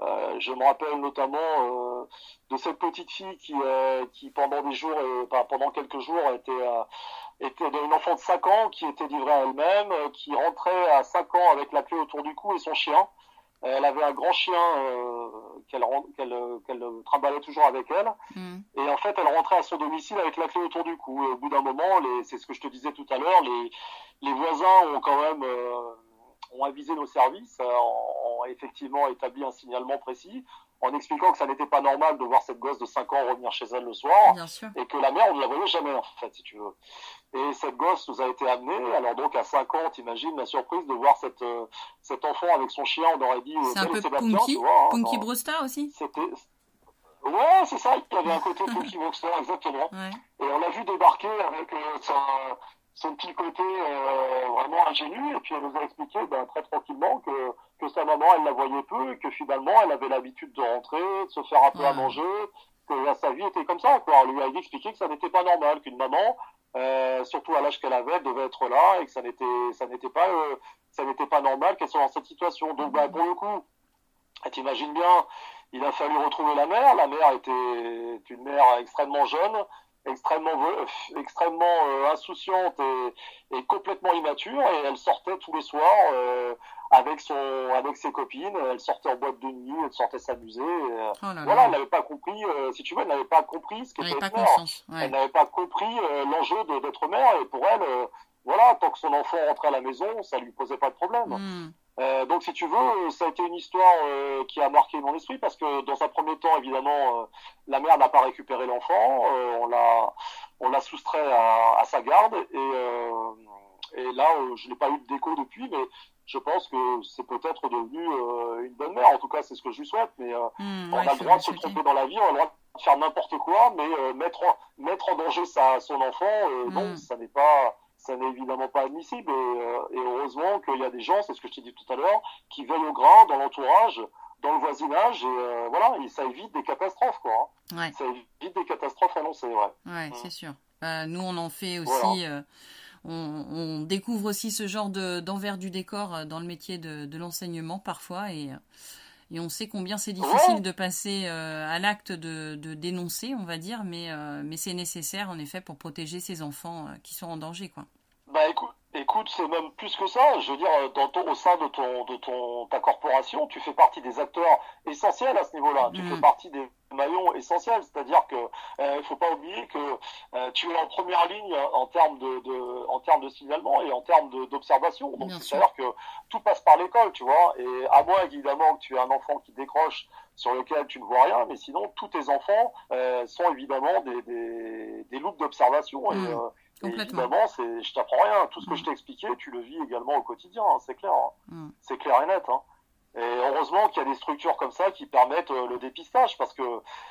euh, je me rappelle notamment euh, de cette petite fille qui, euh, qui pendant des jours, pendant quelques jours, était, était une enfant de 5 ans qui était livrée à elle-même, qui rentrait à 5 ans avec la clé autour du cou et son chien. Elle avait un grand chien qu'elle qu'elle trimballait toujours avec elle. Mm. Et en fait, elle rentrait à son domicile avec la clé autour du cou. Et au bout d'un moment, c'est ce que je te disais tout à l'heure, les, les voisins ont quand même ont avisé nos services, euh, ont, effectivement établi un signalement précis, en expliquant que ça n'était pas normal de voir cette gosse de 5 ans revenir chez elle le soir, et que la mère, on ne la voyait jamais, en fait, si tu veux. Et cette gosse nous a été amenée, alors donc à 5 ans, t'imagines la surprise de voir cette, euh, cet enfant avec son chien, on aurait dit... Euh, c'est un peu Punky, hein, Punky Brewster aussi C'était... Ouais, c'est ça, il y avait un côté Punky Brewster, exactement. Et on l'a vu débarquer avec sa son petit côté euh, vraiment ingénu et puis elle nous a expliqué ben, très tranquillement que, que sa maman elle la voyait peu et que finalement elle avait l'habitude de rentrer, de se faire un peu à manger, que sa vie était comme ça quoi. On lui a expliqué que ça n'était pas normal qu'une maman, euh, surtout à l'âge qu'elle avait, devait être là et que ça n'était pas euh, ça n'était pas normal qu'elle soit dans cette situation. Donc ben, pour le coup, t'imagines bien, il a fallu retrouver la mère. La mère était une mère extrêmement jeune extrêmement extrêmement insouciante et, et, complètement immature et elle sortait tous les soirs avec son avec ses copines elle sortait en boîte de nuit elle sortait s'amuser oh voilà elle n'avait pas compris si tu veux elle n'avait pas compris ce qu'était elle n'avait pas compris l'enjeu d'être mère et pour elle voilà tant que son enfant rentrait à la maison ça lui posait pas de problème. Hmm. Euh, donc, si tu veux, ça a été une histoire euh, qui a marqué mon esprit parce que dans un premier temps, évidemment, euh, la mère n'a pas récupéré l'enfant, on l'a, on l'a soustrait à, à, sa garde et, et là, je n'ai pas eu de déco depuis, mais je pense que c'est peut-être devenu une bonne mère. En tout cas, c'est ce que je lui souhaite. Mais hmm, on a le droit de se tromper dans la vie, on a le droit de faire n'importe quoi, mais mettre en, mettre en danger sa, son enfant, non, hmm. ça n'est pas ça n'est évidemment pas admissible. Et, euh, et heureusement qu'il y a des gens, c'est ce que je t'ai dit tout à l'heure, qui veillent au grain dans l'entourage, dans le voisinage, et euh, voilà, et ça évite des catastrophes, quoi. Hein. Ça évite des catastrophes annoncées, ouais. Ouais, mm. c'est sûr. Euh, nous, on en fait aussi. On, on, découvre aussi ce genre d'envers du décor dans le métier de, de l'enseignement parfois, et et on sait combien c'est difficile de passer euh, à l'acte de, de, dénoncer, on va dire, mais, euh, mais c'est nécessaire en effet pour protéger ces enfants euh, qui sont en danger, quoi. Bah écoute, écoute, c'est même plus que ça. Je veux dire, dans ton, au sein de ton, de ton, ta corporation, tu fais partie des acteurs essentiels à ce niveau-là. Tu fais mm. partie des maillons essentiels. C'est-à-dire que euh, faut pas oublier que euh, tu es en première ligne en termes de, de en termes de signalement et en termes d'observation. Donc c'est-à-dire que tout passe par l'école, tu vois. Et à moins évidemment que tu aies un enfant qui décroche sur lequel tu ne vois rien, mais sinon tous tes enfants euh, sont évidemment des, des, des loupes d'observation. Et, euh, évidemment, c'est, je t'apprends rien. Tout ce que je t'ai expliqué, tu le vis également au quotidien, hein, c'est clair. Hein. Mm. C'est clair et net. Hein. Et heureusement qu'il y a des structures comme ça qui permettent euh, le dépistage, parce que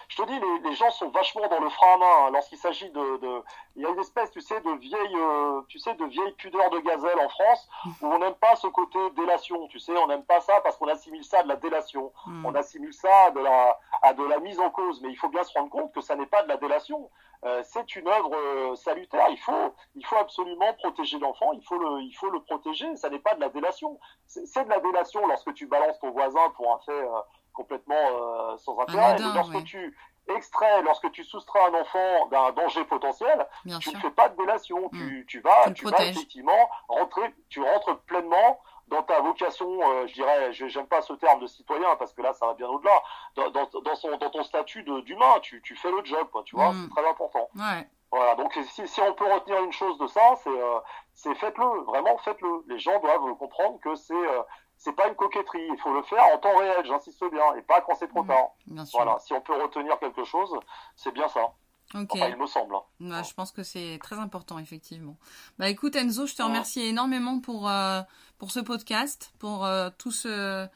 je te dis, les, les gens sont vachement dans le frein à main hein, lorsqu'il s'agit de, de, il y a une espèce, tu sais, de vieille, euh, tu sais, de vieille pudeur de gazelle en France où on n'aime pas ce côté délation, tu sais, on n'aime pas ça parce qu'on assimile ça à de la délation, mm. on assimile ça à de la, à de la mise en cause, mais il faut bien se rendre compte que ça n'est pas de la délation. Euh, c'est une œuvre euh, salutaire. Il faut, il faut absolument protéger l'enfant. Il faut le, il faut le protéger. Ça n'est pas de la délation. C'est de la délation lorsque tu balances ton voisin pour un fait euh, complètement sans intérêt. lorsque tu extrais, lorsque tu soustrais un enfant d'un danger potentiel, tu ne fais pas de délation. Tu, mm. tu vas, tu, vas effectivement rentrer, tu rentres pleinement dans ta vocation, euh, je dirais, j'aime pas ce terme de citoyen parce que là, ça va bien au-delà. Dans, dans, dans, son, dans ton statut d'humain, tu, tu fais le job, quoi, tu vois, mm. c'est très important. Ouais. Voilà, donc si, si on peut retenir une chose de ça, c'est euh, c'est faites-le, vraiment faites-le. Les gens doivent comprendre que c'est euh, c'est pas une coquetterie, il faut le faire en temps réel, j'insiste bien, et pas quand c'est trop mm. tard. Voilà, si on peut retenir quelque chose, c'est bien ça. Ok. il me semble. Hein. je pense que c'est très important, effectivement. Bah écoute Enzo, je te remercie énormément pour, euh, pour ce podcast, pour euh, tout ce,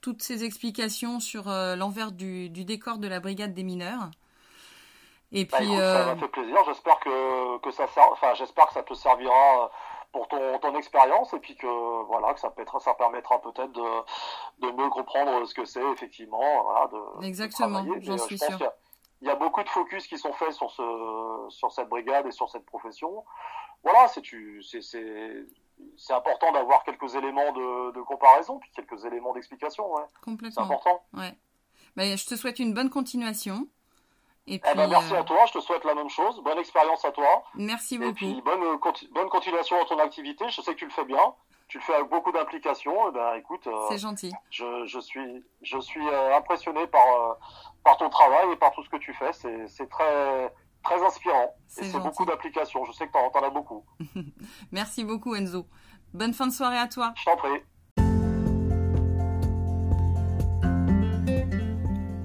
toutes ces explications sur euh, l'envers du, du, décor de la brigade des mineurs. Et bah, puis, ça m'a fait plaisir. J'espère que, que ça enfin, j'espère que ça te servira pour ton, ton expérience et puis que voilà que ça permettra, ça permettra peut-être de, de mieux comprendre ce que c'est effectivement. Voilà, de, Exactement, j'en suis sûr il y a beaucoup de focus qui sont faits sur ce sur cette brigade et sur cette profession. Voilà, c'est c'est c'est important d'avoir quelques éléments de, de, comparaison puis quelques éléments d'explication. Ouais. Complètement. C'est important. Ouais. Ben, je te souhaite une bonne continuation. Et eh ben, puis, merci euh, à toi, je te souhaite la même chose. Bonne expérience à toi. Merci beaucoup. Et puis bonne, bonne continuation dans ton activité. Je sais que tu le fais bien. Tu le fais avec beaucoup d'implication. Eh ben, écoute, euh, c'est gentil. Je, je, suis, je suis euh, impressionné par, par ton travail et par tout ce que tu fais. C'est très, très inspirant. Et c'est beaucoup d'applications. Je sais que tu en, as beaucoup. Merci beaucoup, Enzo. Bonne fin de soirée à toi. Je t'en prie.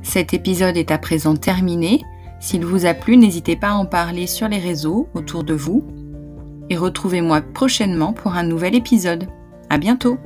Cet épisode est à présent terminé. S'il vous a plu, n'hésitez pas à en parler sur les réseaux autour de vous. Et retrouvez-moi prochainement pour un nouvel épisode. À bientôt!